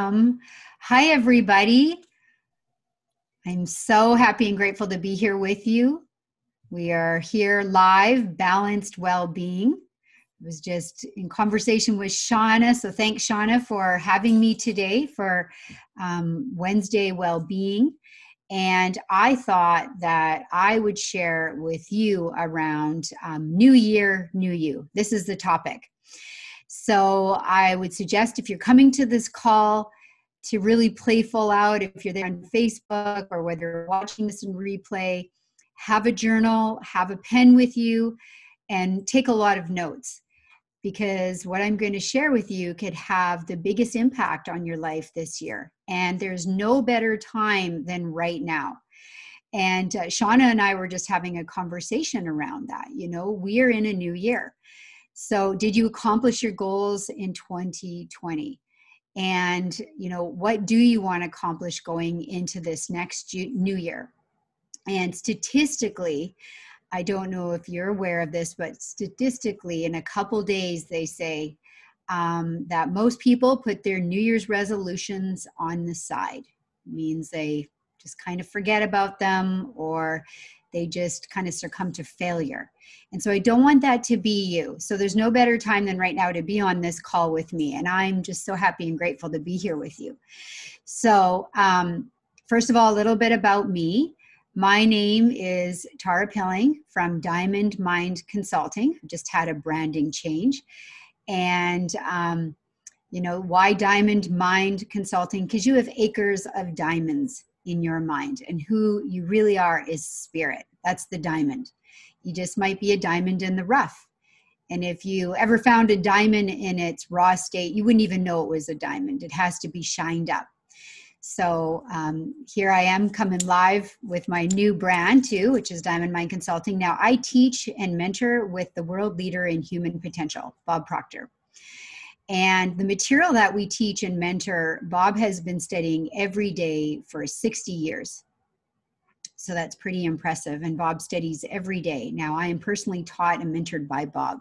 Hi, everybody. I'm so happy and grateful to be here with you. We are here live, balanced well being. I was just in conversation with Shauna, so thanks, Shauna, for having me today for um, Wednesday well being. And I thought that I would share with you around um, New Year, New You. This is the topic. So I would suggest if you're coming to this call to really play full out, if you're there on Facebook or whether you're watching this in replay, have a journal, have a pen with you, and take a lot of notes because what I'm going to share with you could have the biggest impact on your life this year. And there's no better time than right now. And uh, Shauna and I were just having a conversation around that. You know, we are in a new year. So, did you accomplish your goals in 2020? And, you know, what do you want to accomplish going into this next new year? And statistically, I don't know if you're aware of this, but statistically, in a couple days, they say um, that most people put their New Year's resolutions on the side. It means they just kind of forget about them or they just kind of succumb to failure. And so I don't want that to be you. So there's no better time than right now to be on this call with me. And I'm just so happy and grateful to be here with you. So, um, first of all, a little bit about me. My name is Tara Pilling from Diamond Mind Consulting. I Just had a branding change. And, um, you know, why Diamond Mind Consulting? Because you have acres of diamonds in your mind and who you really are is spirit. That's the diamond. You just might be a diamond in the rough. And if you ever found a diamond in its raw state you wouldn't even know it was a diamond. It has to be shined up. So um, here i am coming live with my new brand too which is diamond mind consulting. Now i teach and mentor with the world leader in human potential bob proctor and the material that we teach and mentor, Bob has been studying every day for 60 years. So that's pretty impressive. And Bob studies every day. Now, I am personally taught and mentored by Bob.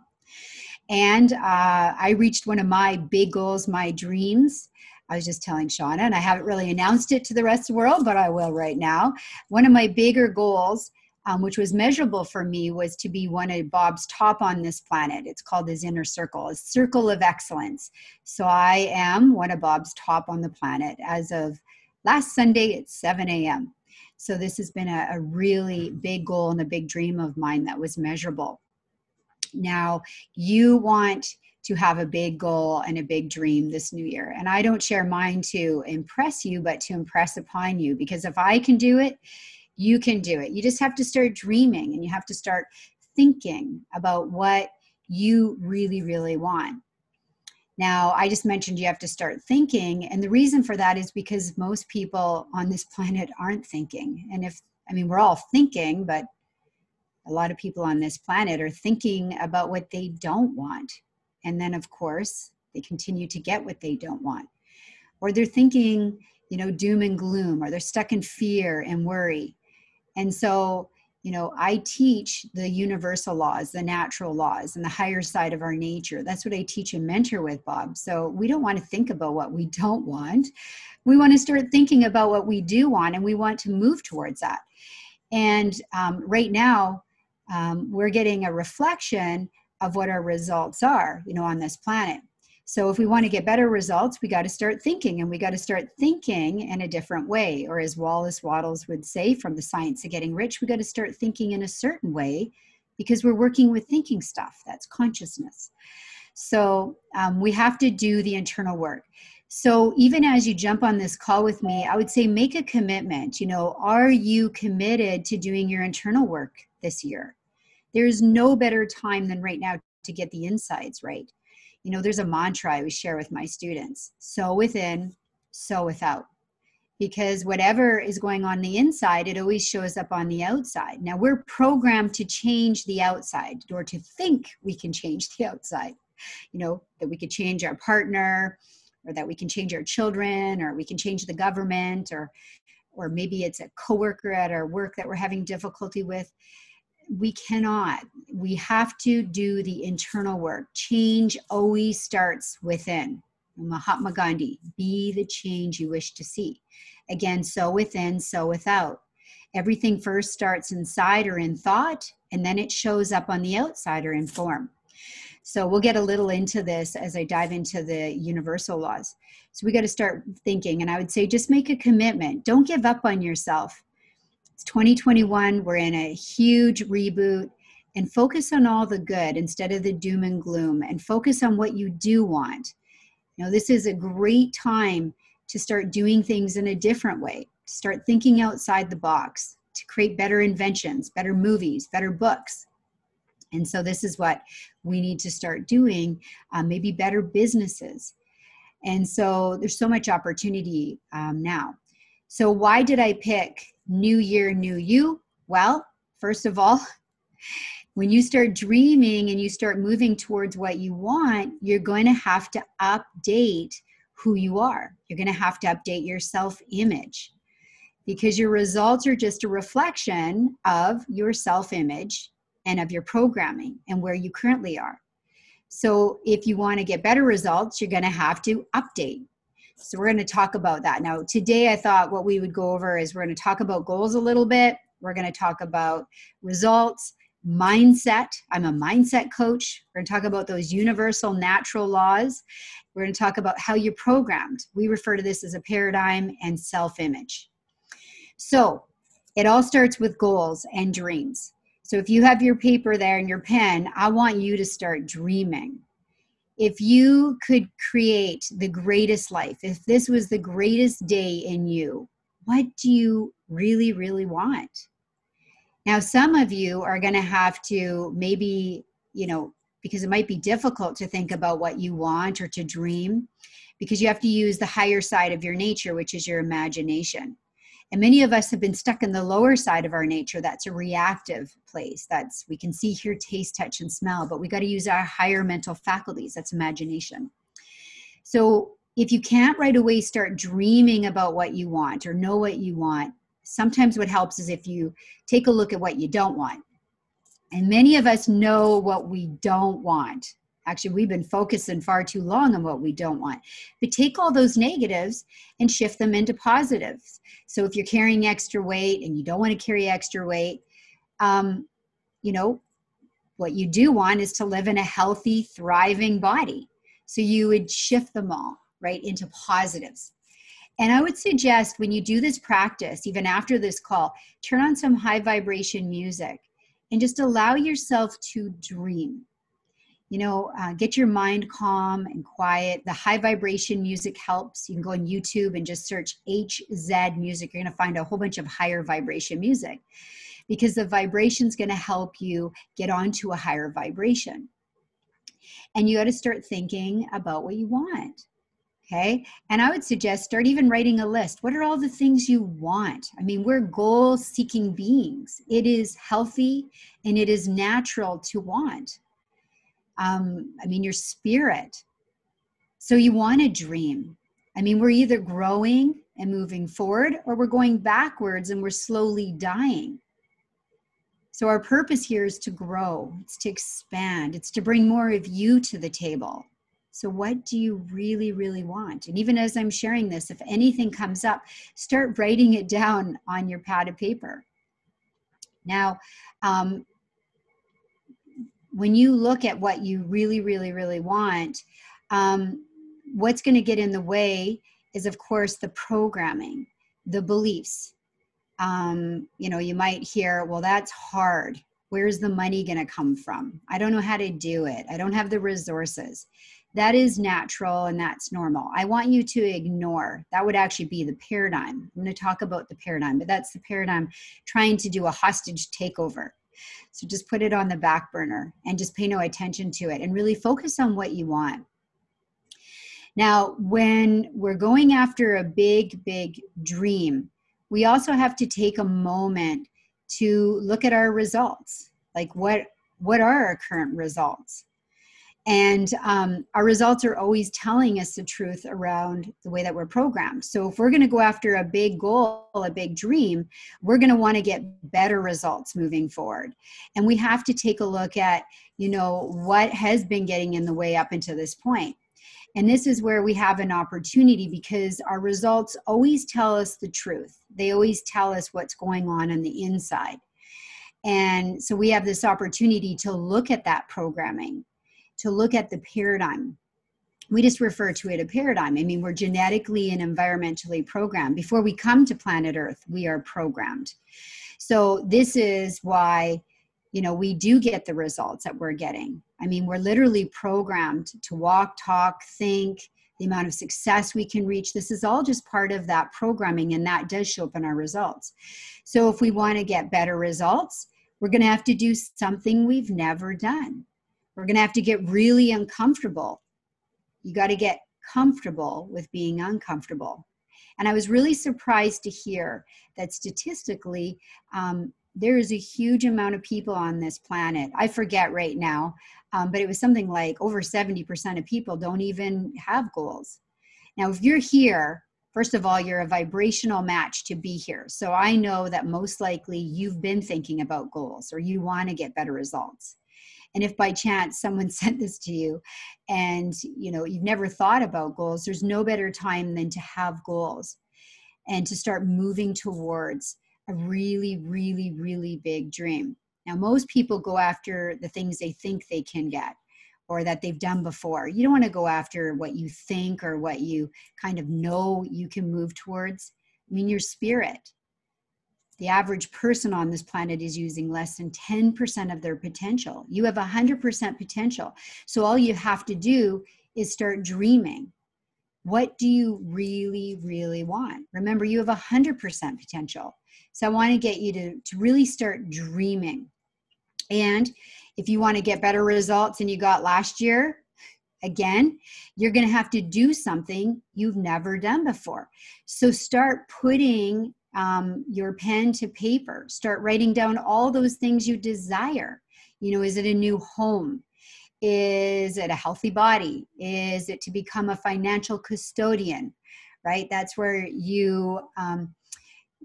And uh, I reached one of my big goals, my dreams. I was just telling Shauna, and I haven't really announced it to the rest of the world, but I will right now. One of my bigger goals um, which was measurable for me, was to be one of Bob's top on this planet. It's called his inner circle, a circle of excellence. So I am one of Bob's top on the planet as of last Sunday at 7 a.m. So this has been a, a really big goal and a big dream of mine that was measurable. Now, you want to have a big goal and a big dream this new year. And I don't share mine to impress you, but to impress upon you because if I can do it, you can do it. You just have to start dreaming and you have to start thinking about what you really, really want. Now, I just mentioned you have to start thinking. And the reason for that is because most people on this planet aren't thinking. And if, I mean, we're all thinking, but a lot of people on this planet are thinking about what they don't want. And then, of course, they continue to get what they don't want. Or they're thinking, you know, doom and gloom, or they're stuck in fear and worry. And so, you know, I teach the universal laws, the natural laws, and the higher side of our nature. That's what I teach and mentor with, Bob. So we don't want to think about what we don't want. We want to start thinking about what we do want, and we want to move towards that. And um, right now, um, we're getting a reflection of what our results are, you know, on this planet. So if we want to get better results, we got to start thinking and we got to start thinking in a different way. Or as Wallace Wattles would say from the science of getting rich, we got to start thinking in a certain way because we're working with thinking stuff. That's consciousness. So um, we have to do the internal work. So even as you jump on this call with me, I would say make a commitment. You know, are you committed to doing your internal work this year? There's no better time than right now to get the insides right you know there's a mantra i always share with my students so within so without. Because whatever is going on the inside it always shows up on the outside. Now we're programmed to change the outside or to think we can change the outside you know that we could change our partner or that we can change our children or we can change the government or or maybe it's a coworker at our work that we're having difficulty with we cannot. We have to do the internal work. Change always starts within. Mahatma Gandhi, be the change you wish to see. Again, so within, so without. Everything first starts inside or in thought, and then it shows up on the outside or in form. So we'll get a little into this as I dive into the universal laws. So we got to start thinking, and I would say just make a commitment. Don't give up on yourself. It's 2021. We're in a huge reboot and focus on all the good instead of the doom and gloom and focus on what you do want. You know, this is a great time to start doing things in a different way, to start thinking outside the box, to create better inventions, better movies, better books. And so, this is what we need to start doing, uh, maybe better businesses. And so, there's so much opportunity um, now. So, why did I pick New Year, New You? Well, first of all, when you start dreaming and you start moving towards what you want, you're going to have to update who you are. You're going to have to update your self image because your results are just a reflection of your self image and of your programming and where you currently are. So, if you want to get better results, you're going to have to update. So, we're going to talk about that. Now, today I thought what we would go over is we're going to talk about goals a little bit, we're going to talk about results, mindset. I'm a mindset coach. We're going to talk about those universal natural laws. We're going to talk about how you're programmed. We refer to this as a paradigm and self image. So, it all starts with goals and dreams. So, if you have your paper there and your pen, I want you to start dreaming. If you could create the greatest life, if this was the greatest day in you, what do you really, really want? Now, some of you are going to have to maybe, you know, because it might be difficult to think about what you want or to dream, because you have to use the higher side of your nature, which is your imagination. And many of us have been stuck in the lower side of our nature. That's a reactive place. That's we can see, hear, taste, touch, and smell, but we got to use our higher mental faculties. That's imagination. So if you can't right away start dreaming about what you want or know what you want, sometimes what helps is if you take a look at what you don't want. And many of us know what we don't want. Actually, we've been focusing far too long on what we don't want. But take all those negatives and shift them into positives. So if you're carrying extra weight and you don't want to carry extra weight, um, you know, what you do want is to live in a healthy, thriving body. So you would shift them all right into positives. And I would suggest when you do this practice, even after this call, turn on some high vibration music and just allow yourself to dream. You know, uh, get your mind calm and quiet. The high vibration music helps. You can go on YouTube and just search HZ music. You're going to find a whole bunch of higher vibration music because the vibration is going to help you get onto a higher vibration. And you got to start thinking about what you want Okay. And I would suggest start even writing a list. What are all the things you want? I mean, we're goal seeking beings. It is healthy and it is natural to want. Um, I mean, your spirit. So you want to dream. I mean, we're either growing and moving forward or we're going backwards and we're slowly dying. So, our purpose here is to grow, it's to expand, it's to bring more of you to the table. So, what do you really, really want? And even as I'm sharing this, if anything comes up, start writing it down on your pad of paper. Now, um, when you look at what you really, really, really want, um, what's going to get in the way is, of course, the programming, the beliefs. Um, you know, you might hear, well, that's hard. Where's the money going to come from? I don't know how to do it. I don't have the resources that is natural and that's normal. I want you to ignore that would actually be the paradigm. I'm going to talk about the paradigm, but that's the paradigm trying to do a hostage takeover. So just put it on the back burner and just pay no attention to it and really focus on what you want. Now, when we're going after a big, big dream, we also have to take a moment to look at our results. Like what what are our current results? And um, our results are always telling us the truth around the way that we're programmed. So, if we're going to go after a big goal, a big dream, we're going to want to get better results moving forward. And we have to take a look at, you know, what has been getting in the way up until this point. And this is where we have an opportunity because our results always tell us the truth. They always tell us what's going on on the inside. And so we have this opportunity to look at that programming, to look at the paradigm. We just refer to it a paradigm. I mean, we're genetically and environmentally programmed. Before we come to planet Earth, we are programmed. So this is why you know we do get the results that we're getting i mean we're literally programmed to walk talk think the amount of success we can reach this is all just part of that programming and that does show up in our results so if we want to get better results we're going to have to do something we've never done we're going to have to get really uncomfortable you got to get comfortable with being uncomfortable and i was really surprised to hear that statistically um, there is a huge amount of people on this planet. I forget right now, um, but it was something like over 70% of people don't even have goals. Now, if you're here, first of all, you're a vibrational match to be here. So I know that most likely you've been thinking about goals or you want to get better results. And if by chance someone sent this to you and you know you've never thought about goals, there's no better time than to have goals and to start moving towards a really, really, really big dream. Now, most people go after the things they think they can get or that they've done before. You don't want to go after what you think or what you kind of know you can move towards. I mean, your spirit. The average person on this planet is using less than 10% of their potential. You have 100% potential. So all you have to do is start dreaming. What do you really, really want? Remember, you have 100% potential. So I want to get you to, to really start dreaming. And if you want to get better results than you got last year, again, you're going to have to do something you've never done before. So start putting um, your pen to paper, start writing down all those things you desire. You know, is it a new home? Is it a healthy body? Is it to become a financial custodian? Right? That's where you um,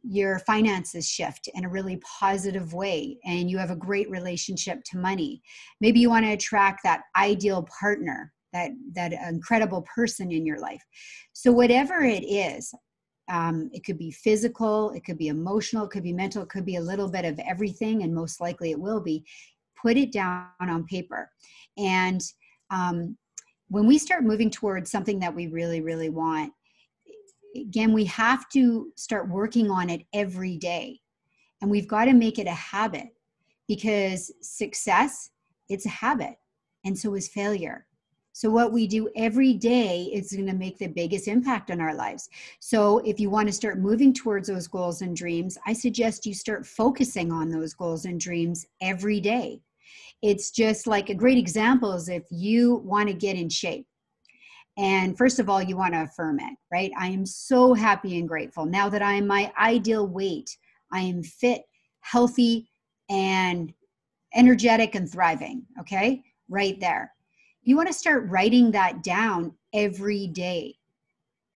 your finances shift in a really positive way and you have a great relationship to money maybe you want to attract that ideal partner that that incredible person in your life so whatever it is um, it could be physical it could be emotional it could be mental it could be a little bit of everything and most likely it will be put it down on paper and um, when we start moving towards something that we really really want again, we have to start working on it every day. And we've got to make it a habit because success, it's a habit. And so is failure. So, what we do every day is going to make the biggest impact on our lives. So, if you want to start moving towards those goals and dreams, I suggest you start focusing on those goals and dreams every day. It's just like a great example is if you want to get in shape. And first of all, you want to affirm it, right? I am so happy and grateful. Now that I am my ideal weight, I am fit, healthy, and energetic and thriving, okay? Right there. You want to start writing that down every day.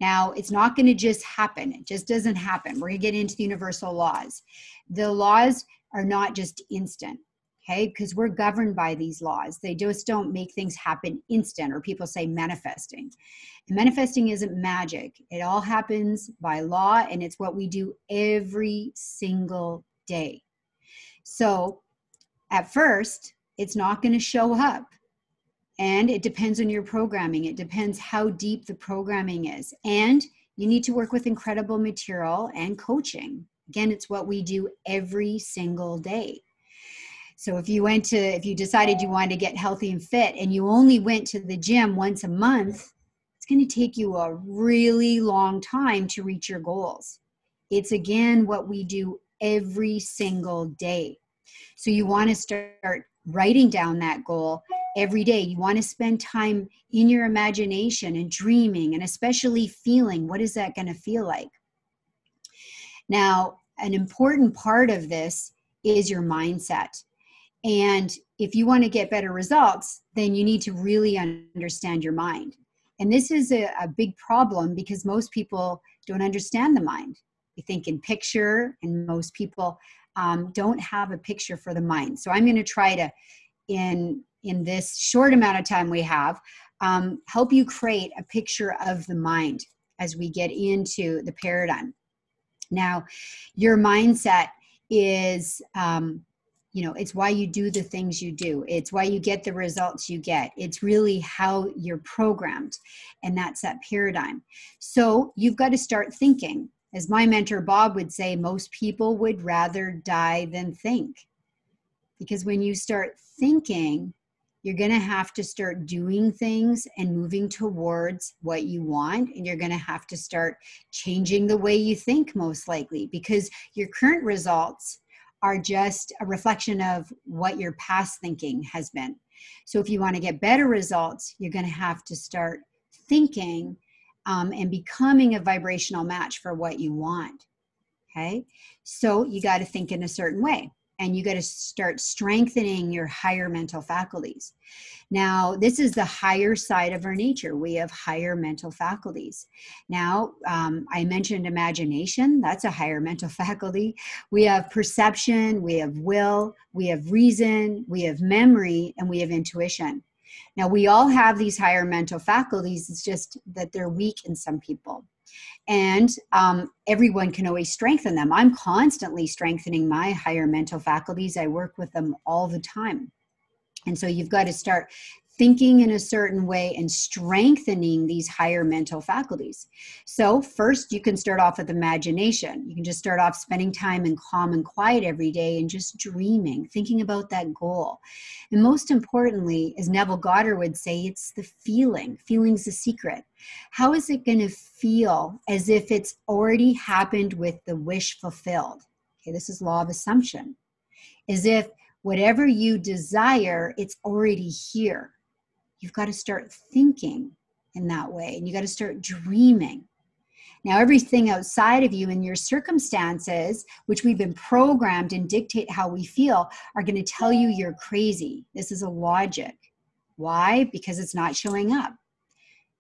Now, it's not going to just happen. It just doesn't happen. We're going to get into the universal laws. The laws are not just instant okay because we're governed by these laws they just don't make things happen instant or people say manifesting and manifesting isn't magic it all happens by law and it's what we do every single day so at first it's not going to show up and it depends on your programming it depends how deep the programming is and you need to work with incredible material and coaching again it's what we do every single day so if you went to, if you decided you wanted to get healthy and fit and you only went to the gym once a month, it's going to take you a really long time to reach your goals. It's again what we do every single day. So you want to start writing down that goal every day. You want to spend time in your imagination and dreaming and especially feeling what is that going to feel like? Now, an important part of this is your mindset. And if you want to get better results, then you need to really understand your mind. And this is a, a big problem because most people don't understand the mind. They think in picture, and most people um, don't have a picture for the mind. So I'm going to try to, in in this short amount of time we have, um, help you create a picture of the mind as we get into the paradigm. Now, your mindset is um, you know it's why you do the things you do it's why you get the results you get it's really how you're programmed and that's that paradigm so you've got to start thinking as my mentor bob would say most people would rather die than think because when you start thinking you're going to have to start doing things and moving towards what you want and you're going to have to start changing the way you think most likely because your current results are just a reflection of what your past thinking has been. So, if you want to get better results, you're going to have to start thinking um, and becoming a vibrational match for what you want. Okay. So, you got to think in a certain way and you got to start strengthening your higher mental faculties. Now, this is the higher side of our nature. We have higher mental faculties. Now, um, I mentioned imagination, that's a higher mental faculty. We have perception, we have will, we have reason, we have memory, and we have intuition. Now, we all have these higher mental faculties, it's just that they're weak in some people. And um, everyone can always strengthen them. I'm constantly strengthening my higher mental faculties. I work with them all the time. And so you've got to start thinking in a certain way and strengthening these higher mental faculties. So, first, you can start off with imagination. You can just start off spending time in calm and quiet every day and just dreaming, thinking about that goal. And most importantly, as Neville Goddard would say, it's the feeling. Feeling's the secret. How is it going to feel as if it's already happened with the wish fulfilled? Okay, this is law of assumption. As if whatever you desire, it's already here you've got to start thinking in that way and you got to start dreaming. Now, everything outside of you and your circumstances, which we've been programmed and dictate how we feel, are going to tell you you're crazy. This is a logic. Why? Because it's not showing up.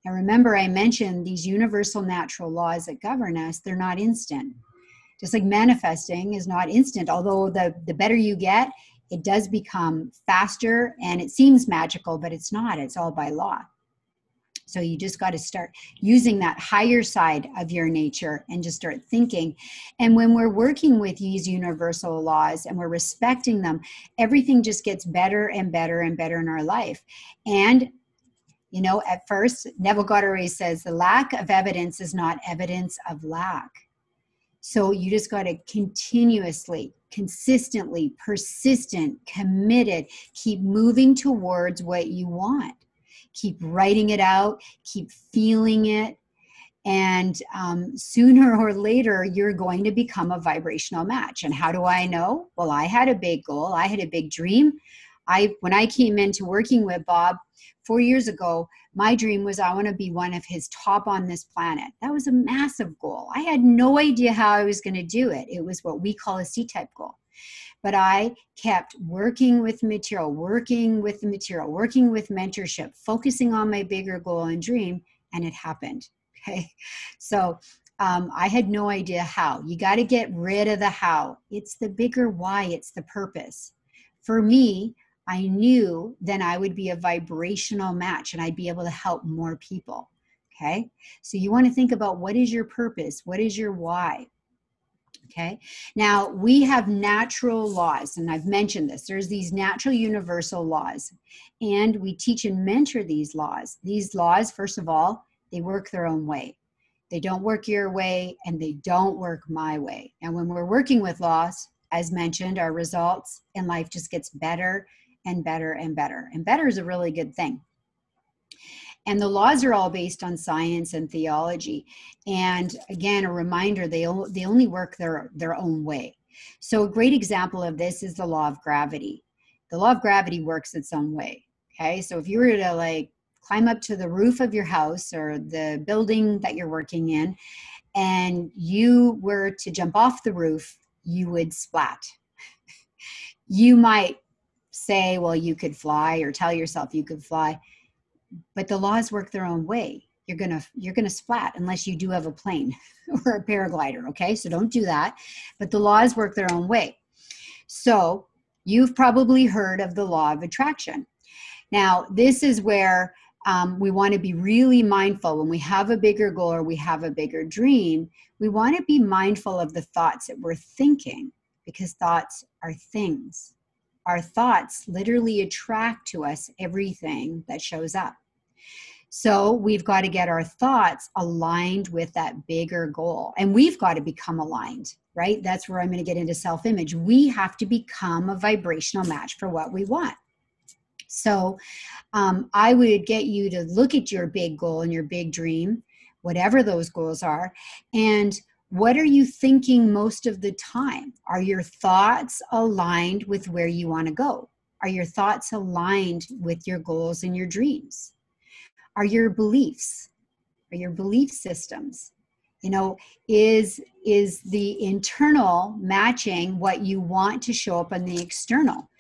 Now, remember, I mentioned these universal natural laws that govern us, they're not instant. Just like manifesting is not instant, although the, the better you get, it does become faster and it seems magical, but it's not. It's all by law. So you just got to start using that higher side of your nature and just start thinking. And when we're working with these universal laws and we're respecting them, everything just gets better and better and better in our life. And you know, at first, Neville Goddard says the lack of evidence is not evidence of lack. So you just got to continuously, consistently, persistent, committed, keep moving towards what you want. Keep writing it out, keep feeling it. And um, sooner or later, you're going to become a vibrational match. And how do I know? Well, I had a big goal, I had a big dream. I, when I came into working with Bob four years ago, my dream was I want to be one of his top on this planet. That was a massive goal. I had no idea how I was going to do it. It was what we call a C type goal. But I kept working with material, working with the material, working with mentorship, focusing on my bigger goal and dream, and it happened. Okay. So um, I had no idea how. You got to get rid of the how. It's the bigger why, it's the purpose. For me, I knew then I would be a vibrational match and I'd be able to help more people. Okay. So you want to think about what is your purpose? What is your why? Okay. Now we have natural laws, and I've mentioned this. There's these natural universal laws, and we teach and mentor these laws. These laws, first of all, they work their own way. They don't work your way and they don't work my way. And when we're working with laws, as mentioned, our results in life just gets better and better and better. And better is a really good thing. And the laws are all based on science and theology. And again, a reminder they, they only work their, their own way. So, a great example of this is the law of gravity. The law of gravity works its own way. Okay, so if you were to like climb up to the roof of your house or the building that you're working in, and you were to jump off the roof, you would splat. you might say, well, you could fly or tell yourself you could fly. But the laws work their own way. You're gonna you're gonna splat unless you do have a plane or a paraglider. Okay, so don't do that. But the laws work their own way. So you've probably heard of the law of attraction. Now, this is where um, we want to be really mindful when we have a bigger goal or we have a bigger dream. We want to be mindful of the thoughts that we're thinking because thoughts are things. Our thoughts literally attract to us everything that shows up. So we've got to get our thoughts aligned with that bigger goal. And we've got to become aligned, right? That's where I'm going to get into self image. We have to become a vibrational match for what we want. So um, I would get you to look at your big goal and your big dream, whatever those goals are, and what are you thinking most of the time? Are your thoughts aligned with where you want to go? Are your thoughts aligned with your goals and your dreams? Are your beliefs? Are your belief systems? You know, is is the internal matching what you want to show up on the external?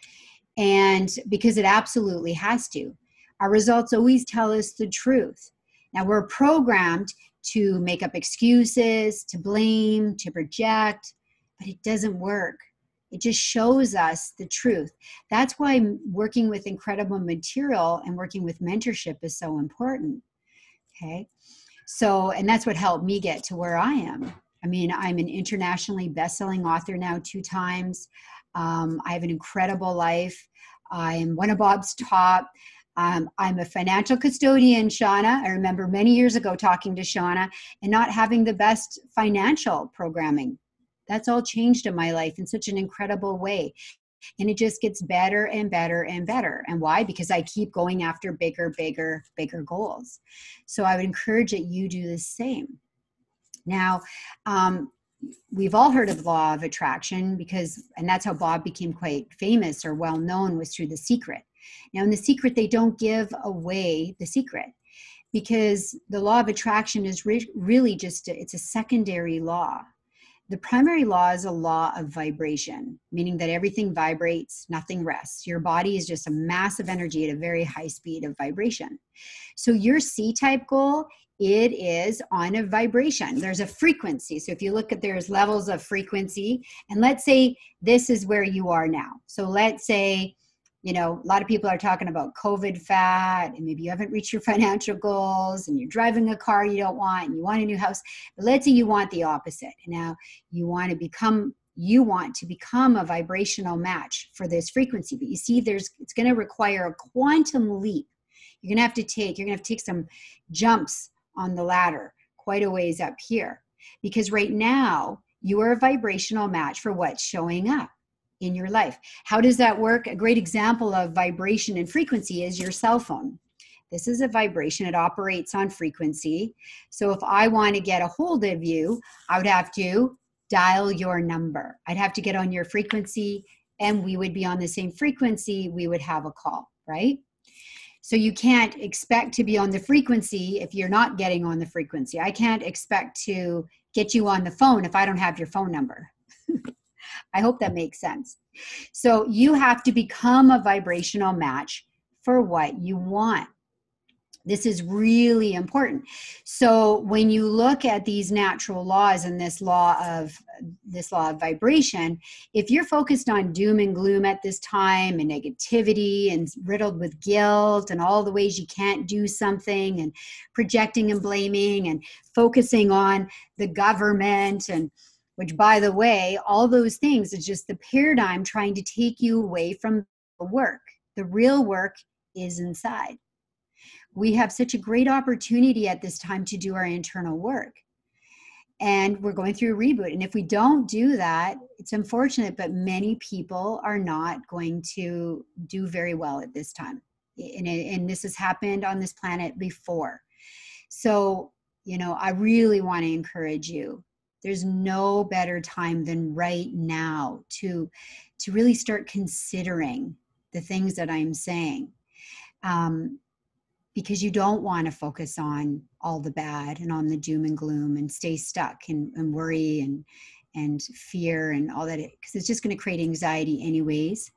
And because it absolutely has to. Our results always tell us the truth. Now we're programmed to make up excuses, to blame, to project, but it doesn't work. It just shows us the truth. That's why working with incredible material and working with mentorship is so important. Okay. So, and that's what helped me get to where I am. I mean, I'm an internationally best-selling author now two times. Um, I have an incredible life. I'm one of Bob's top. Um, I'm a financial custodian, Shauna. I remember many years ago talking to Shauna and not having the best financial programming. That's all changed in my life in such an incredible way. And it just gets better and better and better. And why? Because I keep going after bigger, bigger, bigger goals. So I would encourage that you do the same. Now, um, we've all heard of the law of attraction because and that's how bob became quite famous or well known was through the secret now in the secret they don't give away the secret because the law of attraction is re- really just a, it's a secondary law the primary law is a law of vibration meaning that everything vibrates nothing rests your body is just a massive energy at a very high speed of vibration so your c type goal it is on a vibration. There's a frequency. So if you look at there's levels of frequency, and let's say this is where you are now. So let's say, you know, a lot of people are talking about COVID fat, and maybe you haven't reached your financial goals, and you're driving a car you don't want, and you want a new house. But let's say you want the opposite. Now you want to become you want to become a vibrational match for this frequency but you see there's it's going to require a quantum leap you're going to have to take you're going to have to take some jumps on the ladder, quite a ways up here. Because right now, you are a vibrational match for what's showing up in your life. How does that work? A great example of vibration and frequency is your cell phone. This is a vibration, it operates on frequency. So if I want to get a hold of you, I would have to dial your number. I'd have to get on your frequency and we would be on the same frequency, we would have a call, right? So you can't expect to be on the frequency if you're not getting on the frequency. I can't expect to get you on the phone if I don't have your phone number. I hope that makes sense. So you have to become a vibrational match for what you want. This is really important. So when you look at these natural laws and this law of this law of vibration, if you're focused on doom and gloom at this time and negativity and riddled with guilt and all the ways you can't do something and projecting and blaming and focusing on the government and which by the way, all those things is just the paradigm trying to take you away from the work. The real work is inside. We have such a great opportunity at this time to do our internal work. And we're going through a reboot. And if we don't do that it's unfortunate but many people are not going to do very well at this time. And, and this has happened on this planet before. So you know i really want to encourage you there's no better time than right now to to really start considering the things that i'm saying. Um, because you don't want to focus on all the bad and on the doom and gloom and stay stuck and, and worry and and fear and all that because it's just going to create anxiety anyways.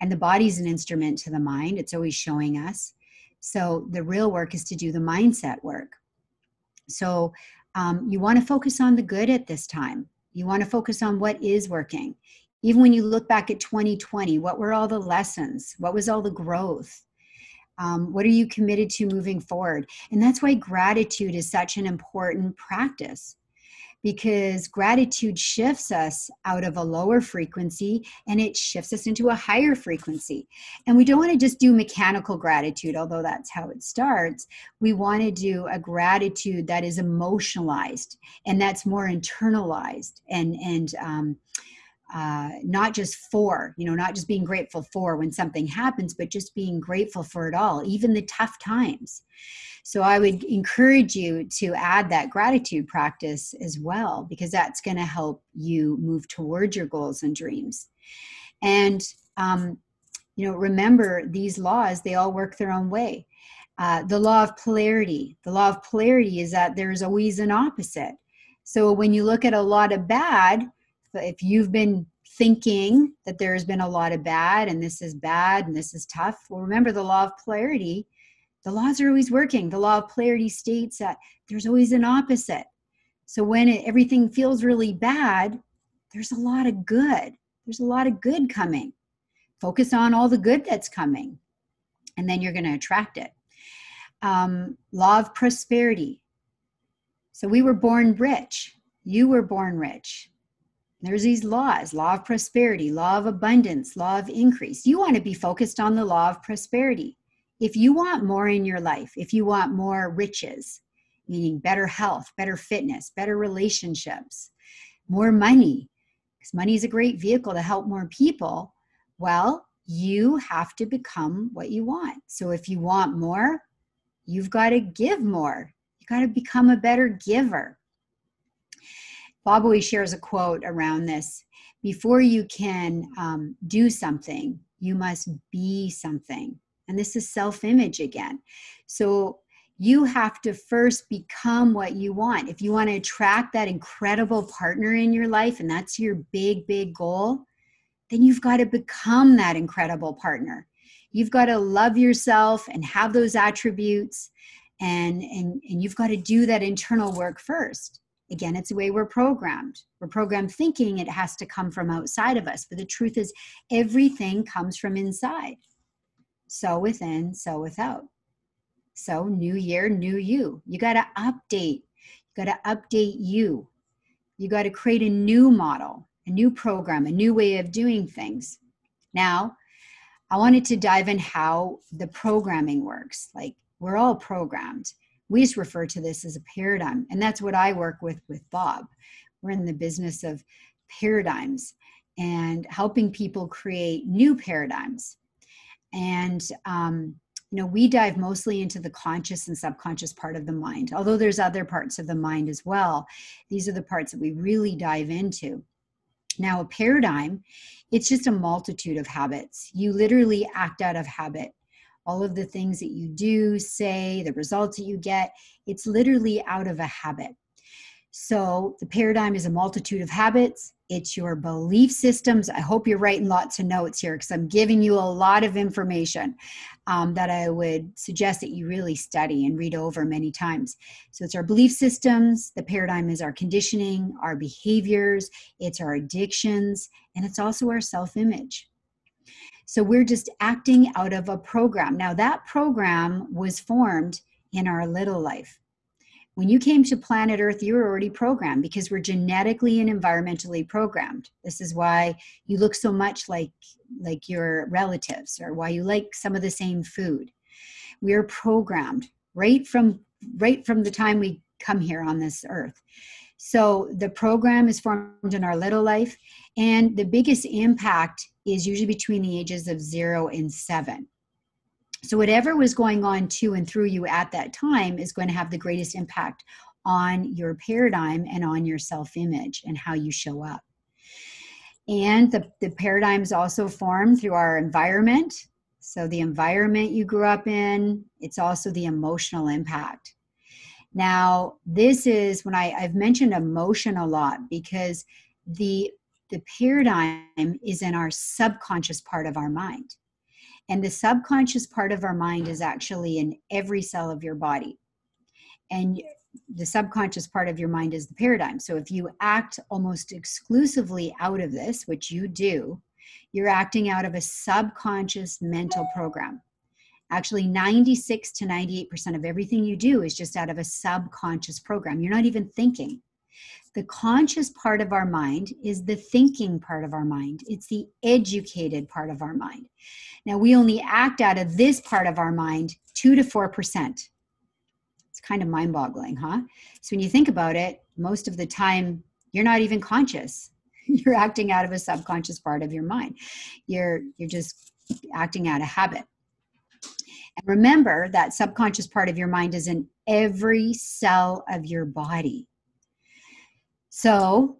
And the body's an instrument to the mind. It's always showing us. So the real work is to do the mindset work. So um, you want to focus on the good at this time. You want to focus on what is working. Even when you look back at 2020 what were all the lessons? What was all the growth? Um, what are you committed to moving forward? And that's why gratitude is such an important practice because gratitude shifts us out of a lower frequency and it shifts us into a higher frequency. And we don't want to just do mechanical gratitude, although that's how it starts. We want to do a gratitude that is emotionalized and that's more internalized and, and, um, uh, not just for, you know, not just being grateful for when something happens, but just being grateful for it all, even the tough times. So I would encourage you to add that gratitude practice as well, because that's going to help you move towards your goals and dreams. And, um, you know, remember these laws, they all work their own way. Uh, the law of polarity. The law of polarity is that there's always an opposite. So when you look at a lot of bad, if you've been thinking that there's been a lot of bad and this is bad and this is tough, well, remember the law of polarity. The laws are always working. The law of polarity states that there's always an opposite. So when it, everything feels really bad, there's a lot of good. There's a lot of good coming. Focus on all the good that's coming, and then you're going to attract it. Um, law of prosperity. So we were born rich. You were born rich. There's these laws law of prosperity, law of abundance, law of increase. You want to be focused on the law of prosperity. If you want more in your life, if you want more riches, meaning better health, better fitness, better relationships, more money, because money is a great vehicle to help more people, well, you have to become what you want. So if you want more, you've got to give more. You've got to become a better giver. Bob always shares a quote around this. Before you can um, do something, you must be something. And this is self image again. So you have to first become what you want. If you want to attract that incredible partner in your life, and that's your big, big goal, then you've got to become that incredible partner. You've got to love yourself and have those attributes, and, and, and you've got to do that internal work first. Again, it's the way we're programmed. We're programmed thinking it has to come from outside of us. But the truth is, everything comes from inside. So within, so without. So, new year, new you. You got to update. You got to update you. You got to create a new model, a new program, a new way of doing things. Now, I wanted to dive in how the programming works. Like, we're all programmed we just refer to this as a paradigm and that's what i work with with bob. We're in the business of paradigms and helping people create new paradigms. And um, you know we dive mostly into the conscious and subconscious part of the mind although there's other parts of the mind as well. These are the parts that we really dive into. Now a paradigm it's just a multitude of habits. You literally act out of habit all of the things that you do, say, the results that you get, it's literally out of a habit. So the paradigm is a multitude of habits. It's your belief systems. I hope you're writing lots of notes here because I'm giving you a lot of information um, that I would suggest that you really study and read over many times. So it's our belief systems. The paradigm is our conditioning, our behaviors, it's our addictions, and it's also our self image. So we're just acting out of a program. Now, that program was formed in our little life. When you came to planet Earth, you were already programmed because we're genetically and environmentally programmed. This is why you look so much like, like your relatives or why you like some of the same food. We are programmed right from right from the time we come here on this earth. So the program is formed in our little life, and the biggest impact is usually between the ages of zero and seven. So, whatever was going on to and through you at that time is going to have the greatest impact on your paradigm and on your self image and how you show up. And the, the paradigm is also formed through our environment. So, the environment you grew up in, it's also the emotional impact. Now, this is when I, I've mentioned emotion a lot because the the paradigm is in our subconscious part of our mind. And the subconscious part of our mind is actually in every cell of your body. And the subconscious part of your mind is the paradigm. So if you act almost exclusively out of this, which you do, you're acting out of a subconscious mental program. Actually, 96 to 98% of everything you do is just out of a subconscious program. You're not even thinking. The conscious part of our mind is the thinking part of our mind, it's the educated part of our mind. Now, we only act out of this part of our mind 2 to 4%. It's kind of mind boggling, huh? So, when you think about it, most of the time, you're not even conscious. You're acting out of a subconscious part of your mind. You're, you're just acting out of habit. And remember that subconscious part of your mind is in every cell of your body. So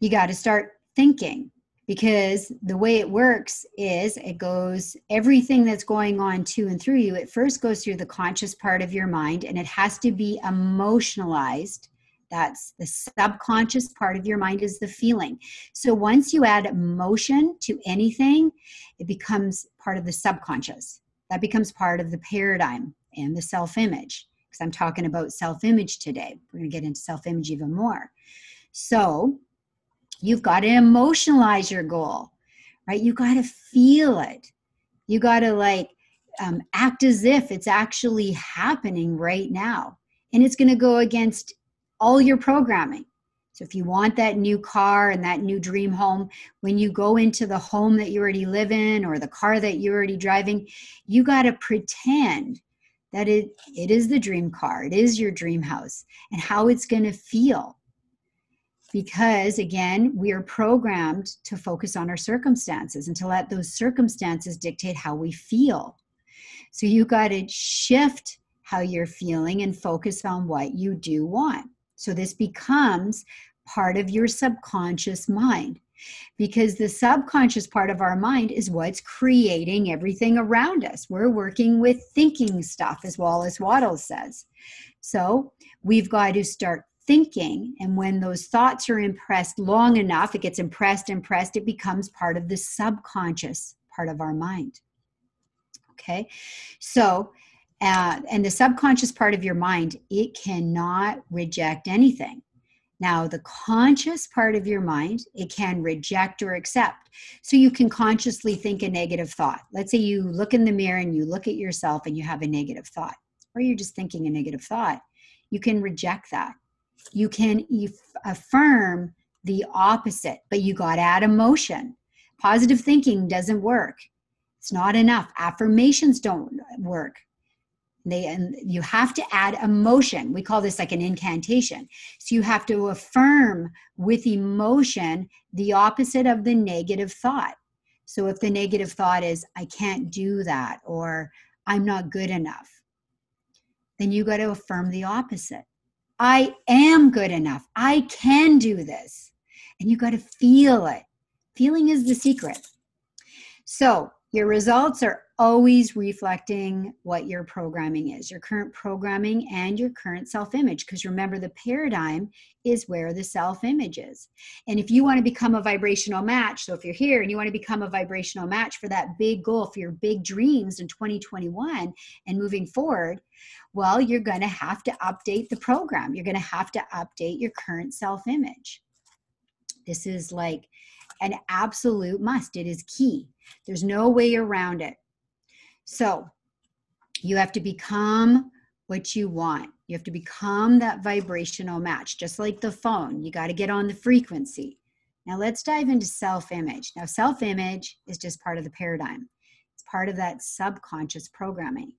you got to start thinking because the way it works is it goes everything that's going on to and through you it first goes through the conscious part of your mind and it has to be emotionalized. That's the subconscious part of your mind is the feeling. So once you add emotion to anything it becomes part of the subconscious that becomes part of the paradigm and the self image because I'm talking about self image today. We're going to get into self image even more. So, you've got to emotionalize your goal, right? You got to feel it. You got to like um, act as if it's actually happening right now. And it's going to go against all your programming. So if you want that new car and that new dream home, when you go into the home that you already live in or the car that you're already driving, you got to pretend that it it is the dream car, it is your dream house and how it's going to feel. Because again, we are programmed to focus on our circumstances and to let those circumstances dictate how we feel. So you got to shift how you're feeling and focus on what you do want. So this becomes part of your subconscious mind because the subconscious part of our mind is what's creating everything around us. We're working with thinking stuff, as Wallace Wattles says. So we've got to start thinking, and when those thoughts are impressed long enough, it gets impressed, impressed, it becomes part of the subconscious part of our mind. Okay, so uh, and the subconscious part of your mind, it cannot reject anything. Now, the conscious part of your mind, it can reject or accept. So you can consciously think a negative thought. Let's say you look in the mirror and you look at yourself and you have a negative thought, or you're just thinking a negative thought. You can reject that. You can affirm the opposite, but you got to add emotion. Positive thinking doesn't work. It's not enough. Affirmations don't work they and you have to add emotion. We call this like an incantation. So you have to affirm with emotion the opposite of the negative thought. So if the negative thought is i can't do that or i'm not good enough then you got to affirm the opposite. I am good enough. I can do this. And you got to feel it. Feeling is the secret. So your results are always reflecting what your programming is, your current programming and your current self image. Because remember, the paradigm is where the self image is. And if you want to become a vibrational match, so if you're here and you want to become a vibrational match for that big goal, for your big dreams in 2021 and moving forward, well, you're going to have to update the program. You're going to have to update your current self image. This is like an absolute must. It is key. There's no way around it. So you have to become what you want. You have to become that vibrational match, just like the phone. You got to get on the frequency. Now let's dive into self image. Now, self image is just part of the paradigm, it's part of that subconscious programming.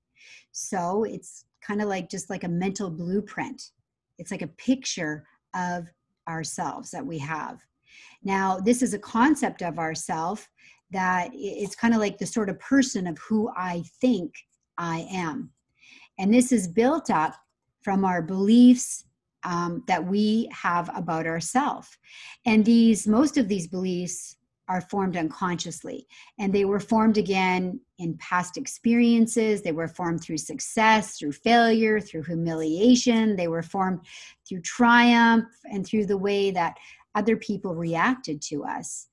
So it's kind of like just like a mental blueprint, it's like a picture of ourselves that we have. Now, this is a concept of ourself that it's kind of like the sort of person of who I think I am. And this is built up from our beliefs um, that we have about ourselves. And these, most of these beliefs are formed unconsciously. And they were formed again in past experiences. They were formed through success, through failure, through humiliation. They were formed through triumph and through the way that other people reacted to us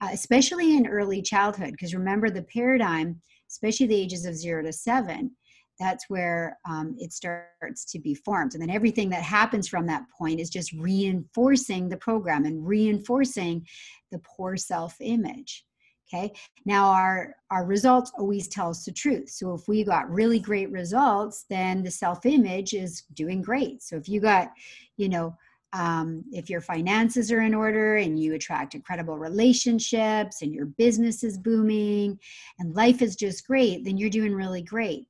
uh, especially in early childhood. Because remember, the paradigm, especially the ages of zero to seven, that's where um, it starts to be formed. And then everything that happens from that point is just reinforcing the program and reinforcing the poor self image. Okay. Now our our results always tell us the truth. So if we got really great results, then the self-image is doing great. So if you got, you know, um, if your finances are in order and you attract incredible relationships and your business is booming and life is just great, then you're doing really great.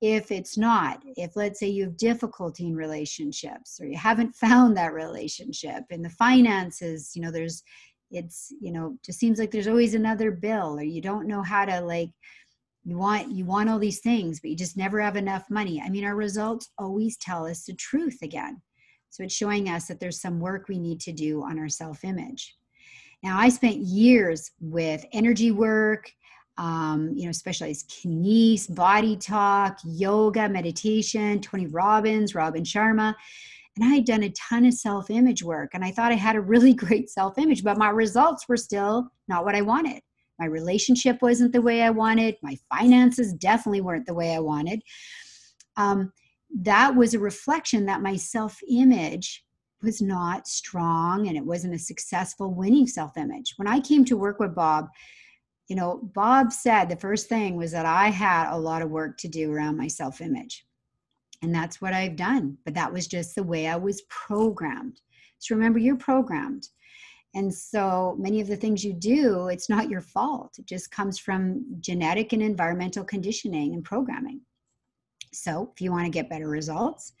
If it's not, if let's say you have difficulty in relationships or you haven't found that relationship and the finances, you know, there's it's you know just seems like there's always another bill or you don't know how to like you want you want all these things but you just never have enough money i mean our results always tell us the truth again so it's showing us that there's some work we need to do on our self image now i spent years with energy work um, you know specialized kines body talk yoga meditation tony robbins robin sharma and I had done a ton of self image work and I thought I had a really great self image, but my results were still not what I wanted. My relationship wasn't the way I wanted. My finances definitely weren't the way I wanted. Um, that was a reflection that my self image was not strong and it wasn't a successful winning self image. When I came to work with Bob, you know, Bob said the first thing was that I had a lot of work to do around my self image. And that's what I've done. But that was just the way I was programmed. So remember, you're programmed. And so many of the things you do, it's not your fault. It just comes from genetic and environmental conditioning and programming. So if you want to get better results,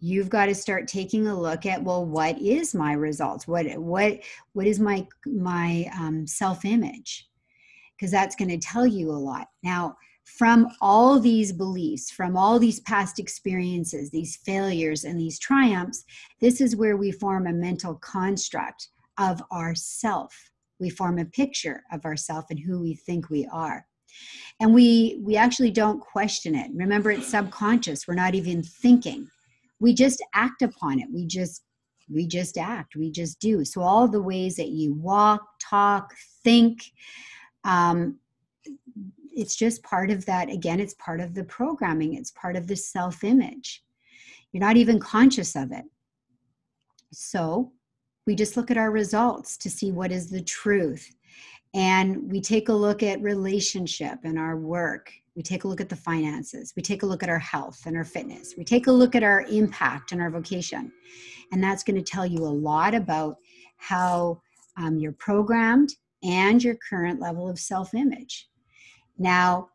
you've got to start taking a look at well what is my results what what what is my my um, self image because that's going to tell you a lot now from all these beliefs, from all these past experiences, these failures and these triumphs, this is where we form a mental construct of ourself. We form a picture of ourself and who we think we are. And we we actually don't question it. Remember it's subconscious. We're not even thinking. We just act upon it. We just we just act. We just do. So all the ways that you walk, talk, think, um, it's just part of that again it's part of the programming it's part of the self image you're not even conscious of it so we just look at our results to see what is the truth and we take a look at relationship and our work. We take a look at the finances. We take a look at our health and our fitness. We take a look at our impact and our vocation. And that's going to tell you a lot about how um, you're programmed and your current level of self image now,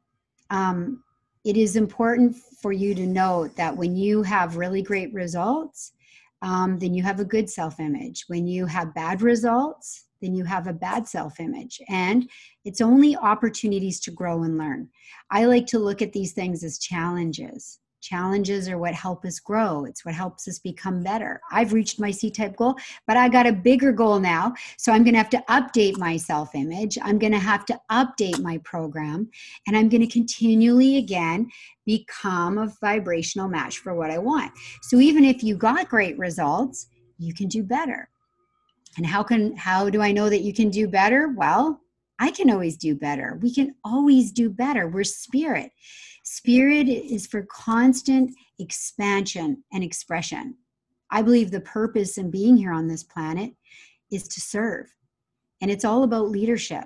um, it is important for you to note that when you have really great results, um, then you have a good self image. When you have bad results, then you have a bad self image. And it's only opportunities to grow and learn. I like to look at these things as challenges. Challenges are what help us grow. It's what helps us become better. I've reached my C type goal, but I got a bigger goal now. So I'm going to have to update my self image. I'm going to have to update my program. And I'm going to continually again become a vibrational match for what I want. So even if you got great results, you can do better. And how can how do I know that you can do better? Well, I can always do better. We can always do better. We're spirit. Spirit is for constant expansion and expression. I believe the purpose in being here on this planet is to serve. And it's all about leadership.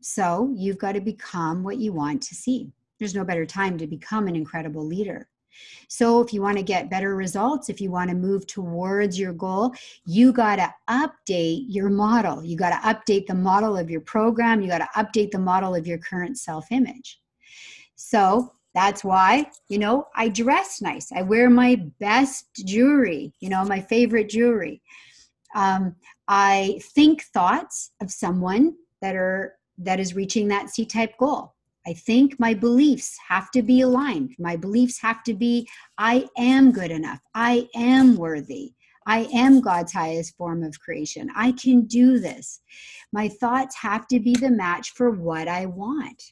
So you've got to become what you want to see. There's no better time to become an incredible leader. So, if you want to get better results, if you want to move towards your goal, you got to update your model. You got to update the model of your program. You got to update the model of your current self image. So, that's why, you know, I dress nice. I wear my best jewelry, you know, my favorite jewelry. Um, I think thoughts of someone that are that is reaching that C type goal. I think my beliefs have to be aligned. My beliefs have to be I am good enough. I am worthy. I am God's highest form of creation. I can do this. My thoughts have to be the match for what I want.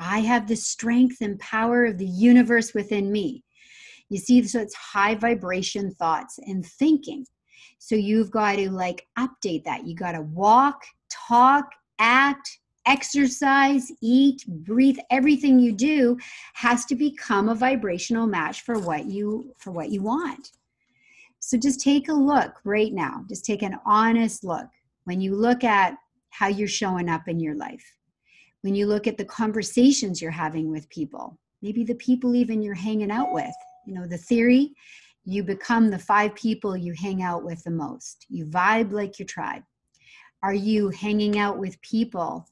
I have the strength and power of the universe within me. You see, so it's high vibration thoughts and thinking. So you've got to like update that. You got to walk, talk, act, exercise, eat, breathe, everything you do has to become a vibrational match for what you for what you want. So just take a look right now. Just take an honest look. When you look at how you're showing up in your life, when you look at the conversations you're having with people, maybe the people even you're hanging out with. You know, the theory you become the five people you hang out with the most. You vibe like your tribe. Are you hanging out with people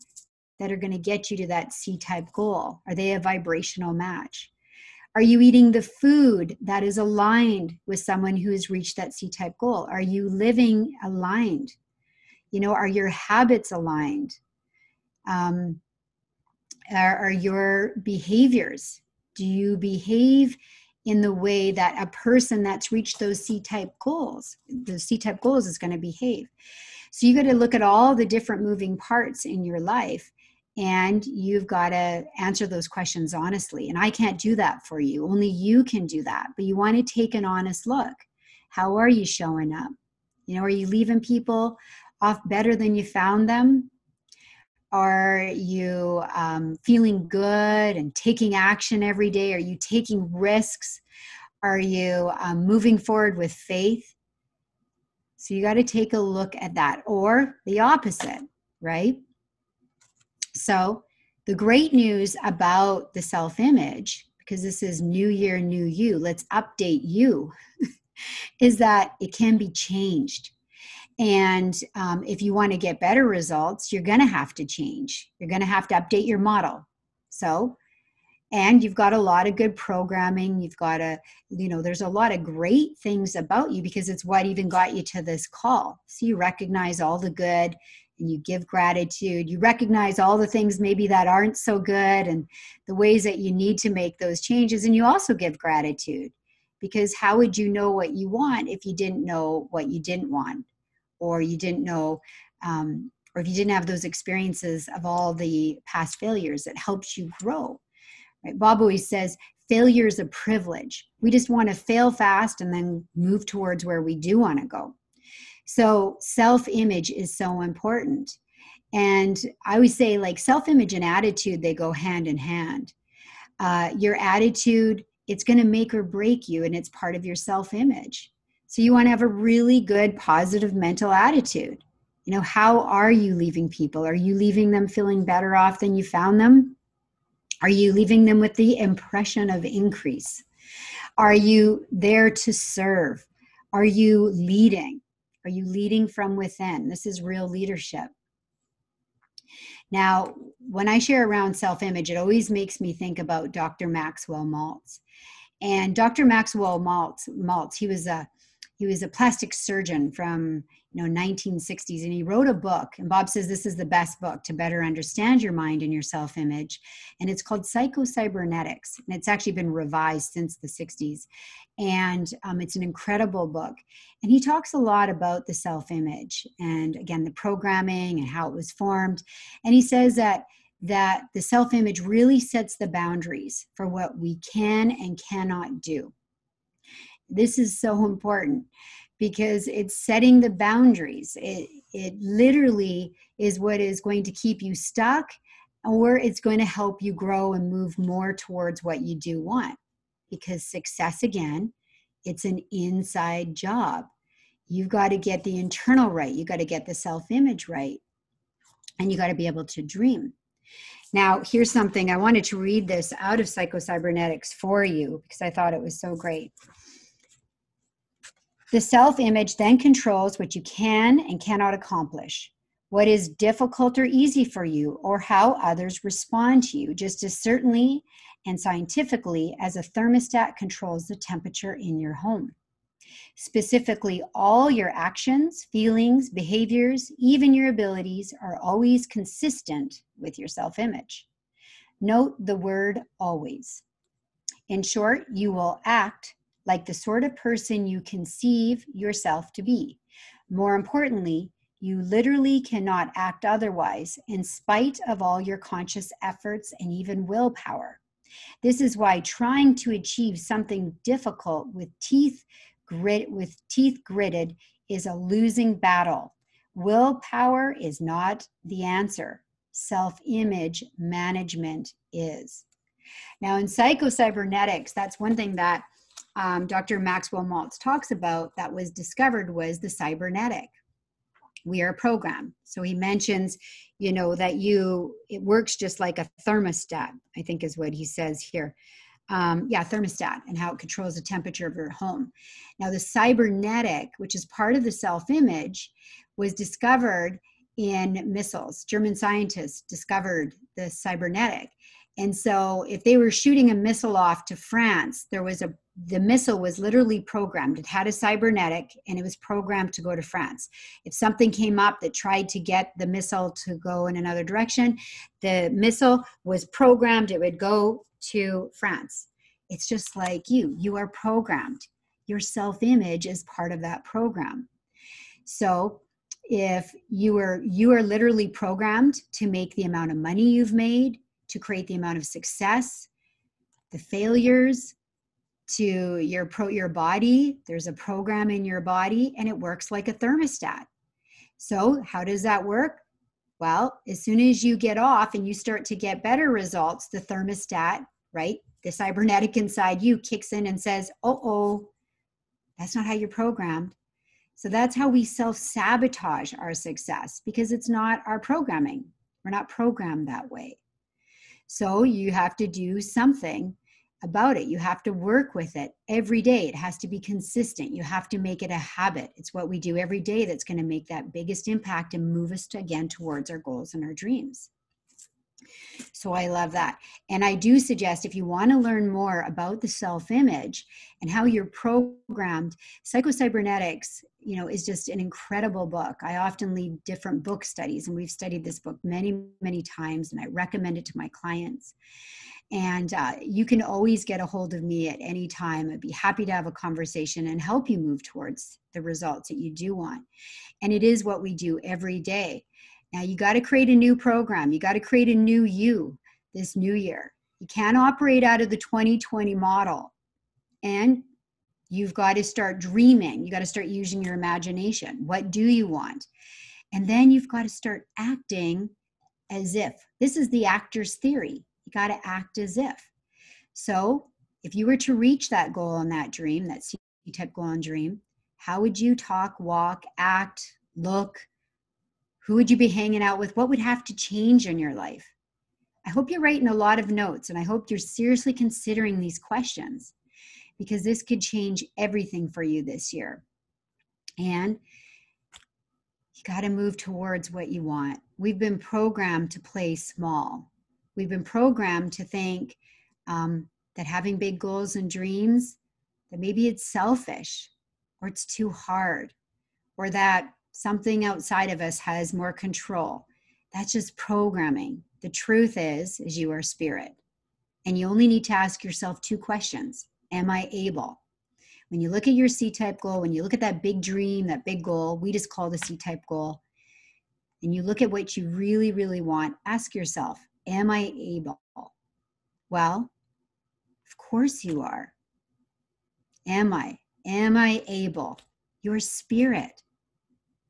that are going to get you to that C type goal? Are they a vibrational match? Are you eating the food that is aligned with someone who has reached that C type goal? Are you living aligned? You know, are your habits aligned? Um, are, are your behaviors? Do you behave in the way that a person that's reached those C type goals, those C type goals, is going to behave? So you got to look at all the different moving parts in your life and you've got to answer those questions honestly. And I can't do that for you. Only you can do that. But you want to take an honest look. How are you showing up? You know, are you leaving people off better than you found them? Are you um, feeling good and taking action every day? Are you taking risks? Are you um, moving forward with faith? So you got to take a look at that, or the opposite, right? So, the great news about the self image, because this is new year, new you, let's update you, is that it can be changed. And um, if you want to get better results, you're going to have to change. You're going to have to update your model. So, and you've got a lot of good programming. You've got a, you know, there's a lot of great things about you because it's what even got you to this call. So you recognize all the good you give gratitude. You recognize all the things maybe that aren't so good and the ways that you need to make those changes. And you also give gratitude because how would you know what you want if you didn't know what you didn't want? or you didn't know um, or if you didn't have those experiences of all the past failures that helps you grow right bob always says failure is a privilege we just want to fail fast and then move towards where we do want to go so self image is so important and i always say like self image and attitude they go hand in hand uh, your attitude it's going to make or break you and it's part of your self image so you want to have a really good positive mental attitude. You know, how are you leaving people? Are you leaving them feeling better off than you found them? Are you leaving them with the impression of increase? Are you there to serve? Are you leading? Are you leading from within? This is real leadership. Now, when I share around self image, it always makes me think about Dr. Maxwell Maltz. And Dr. Maxwell Maltz, Maltz he was a he was a plastic surgeon from you know 1960s and he wrote a book and bob says this is the best book to better understand your mind and your self-image and it's called psychocybernetics and it's actually been revised since the 60s and um, it's an incredible book and he talks a lot about the self-image and again the programming and how it was formed and he says that that the self-image really sets the boundaries for what we can and cannot do. This is so important because it's setting the boundaries. It, it literally is what is going to keep you stuck or it's going to help you grow and move more towards what you do want. Because success, again, it's an inside job. You've got to get the internal right, you've got to get the self image right, and you got to be able to dream. Now, here's something I wanted to read this out of Psychocybernetics for you because I thought it was so great. The self image then controls what you can and cannot accomplish, what is difficult or easy for you, or how others respond to you, just as certainly and scientifically as a thermostat controls the temperature in your home. Specifically, all your actions, feelings, behaviors, even your abilities are always consistent with your self image. Note the word always. In short, you will act like the sort of person you conceive yourself to be. More importantly, you literally cannot act otherwise in spite of all your conscious efforts and even willpower. This is why trying to achieve something difficult with teeth grit with teeth gritted is a losing battle. Willpower is not the answer. Self-image management is. Now in psychocybernetics, that's one thing that um, Dr. Maxwell Maltz talks about that was discovered was the cybernetic. we are a program. So he mentions, you know, that you, it works just like a thermostat, I think is what he says here. Um, yeah, thermostat and how it controls the temperature of your home. Now, the cybernetic, which is part of the self image, was discovered in missiles. German scientists discovered the cybernetic. And so, if they were shooting a missile off to France, there was a the missile was literally programmed. It had a cybernetic and it was programmed to go to France. If something came up that tried to get the missile to go in another direction, the missile was programmed, it would go to France. It's just like you, you are programmed. Your self image is part of that program. So, if you are you are literally programmed to make the amount of money you've made to create the amount of success the failures to your pro your body. There's a program in your body and it works like a thermostat. So how does that work? Well as soon as you get off and you start to get better results the thermostat right the cybernetic inside you kicks in and says oh oh that's not how you're programmed. So that's how we self sabotage our success because it's not our programming. We're not programmed that way. So you have to do something about it. You have to work with it every day. It has to be consistent. You have to make it a habit. It's what we do every day that's going to make that biggest impact and move us to, again towards our goals and our dreams. So I love that. And I do suggest if you want to learn more about the self image and how you're programmed, Psychocybernetics, you know, is just an incredible book. I often lead different book studies, and we've studied this book many, many times, and I recommend it to my clients. And uh, you can always get a hold of me at any time. I'd be happy to have a conversation and help you move towards the results that you do want. And it is what we do every day. Now, you got to create a new program, you got to create a new you this new year. You can't operate out of the 2020 model. And you've got to start dreaming. You got to start using your imagination. What do you want? And then you've got to start acting as if. This is the actor's theory you got to act as if. So, if you were to reach that goal and that dream, that C goal and dream, how would you talk, walk, act, look? Who would you be hanging out with? What would have to change in your life? I hope you're writing a lot of notes and I hope you're seriously considering these questions because this could change everything for you this year. And you got to move towards what you want. We've been programmed to play small. We've been programmed to think um, that having big goals and dreams that maybe it's selfish or it's too hard or that something outside of us has more control. That's just programming. The truth is is you are spirit. And you only need to ask yourself two questions am i able when you look at your c-type goal when you look at that big dream that big goal we just call the c-type goal and you look at what you really really want ask yourself Am I able? Well, of course you are. Am I? Am I able? Your spirit.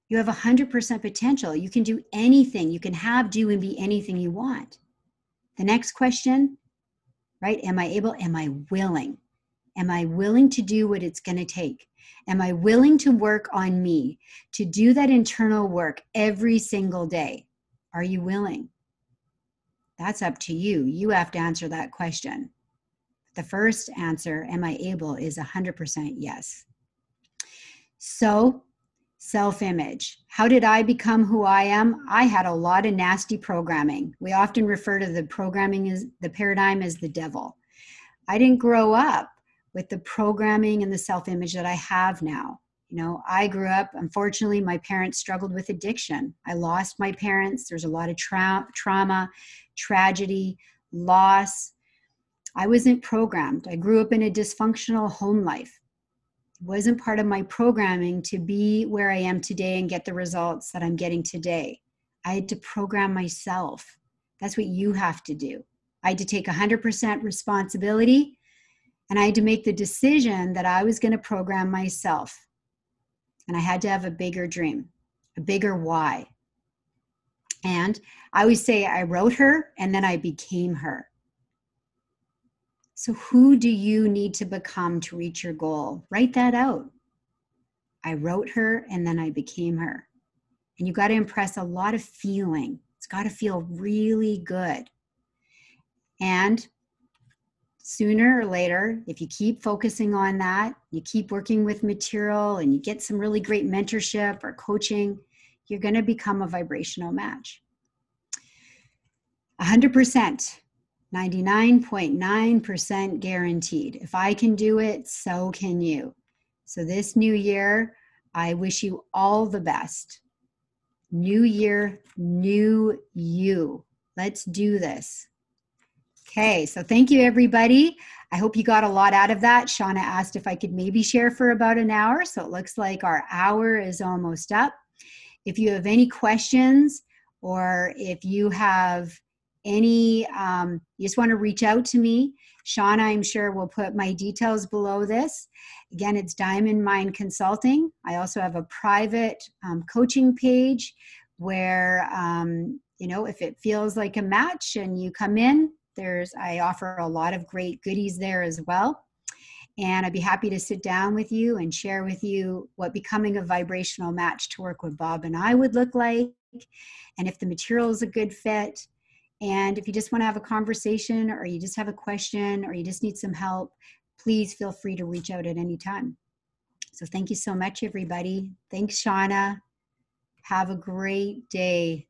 You have 100% potential. You can do anything. You can have, do, and be anything you want. The next question, right? Am I able? Am I willing? Am I willing to do what it's going to take? Am I willing to work on me, to do that internal work every single day? Are you willing? That's up to you. You have to answer that question. The first answer, am I able, is 100% yes. So, self image. How did I become who I am? I had a lot of nasty programming. We often refer to the programming as the paradigm as the devil. I didn't grow up with the programming and the self image that I have now. You know, I grew up, unfortunately, my parents struggled with addiction. I lost my parents. There's a lot of tra- trauma, tragedy, loss. I wasn't programmed. I grew up in a dysfunctional home life. It wasn't part of my programming to be where I am today and get the results that I'm getting today. I had to program myself. That's what you have to do. I had to take 100% responsibility and I had to make the decision that I was going to program myself and I had to have a bigger dream, a bigger why. And I always say I wrote her and then I became her. So, who do you need to become to reach your goal? Write that out. I wrote her and then I became her. and you got to impress a lot of feeling. It's got to feel really good. And sooner or later, if you keep focusing on that, you keep working with material and you get some really great mentorship or coaching, you're going to become a vibrational match. 100%, 99.9% guaranteed. If I can do it, so can you. So, this new year, I wish you all the best. New year, new you. Let's do this. Okay, so thank you, everybody. I hope you got a lot out of that. Shauna asked if I could maybe share for about an hour, so it looks like our hour is almost up. If you have any questions or if you have any, um, you just want to reach out to me, Shauna, I'm sure will put my details below this. Again, it's Diamond Mind Consulting. I also have a private um, coaching page where, um, you know, if it feels like a match and you come in, there's I offer a lot of great goodies there as well. And I'd be happy to sit down with you and share with you what becoming a vibrational match to work with Bob and I would look like, and if the material is a good fit. And if you just want to have a conversation, or you just have a question, or you just need some help, please feel free to reach out at any time. So thank you so much, everybody. Thanks, Shauna. Have a great day.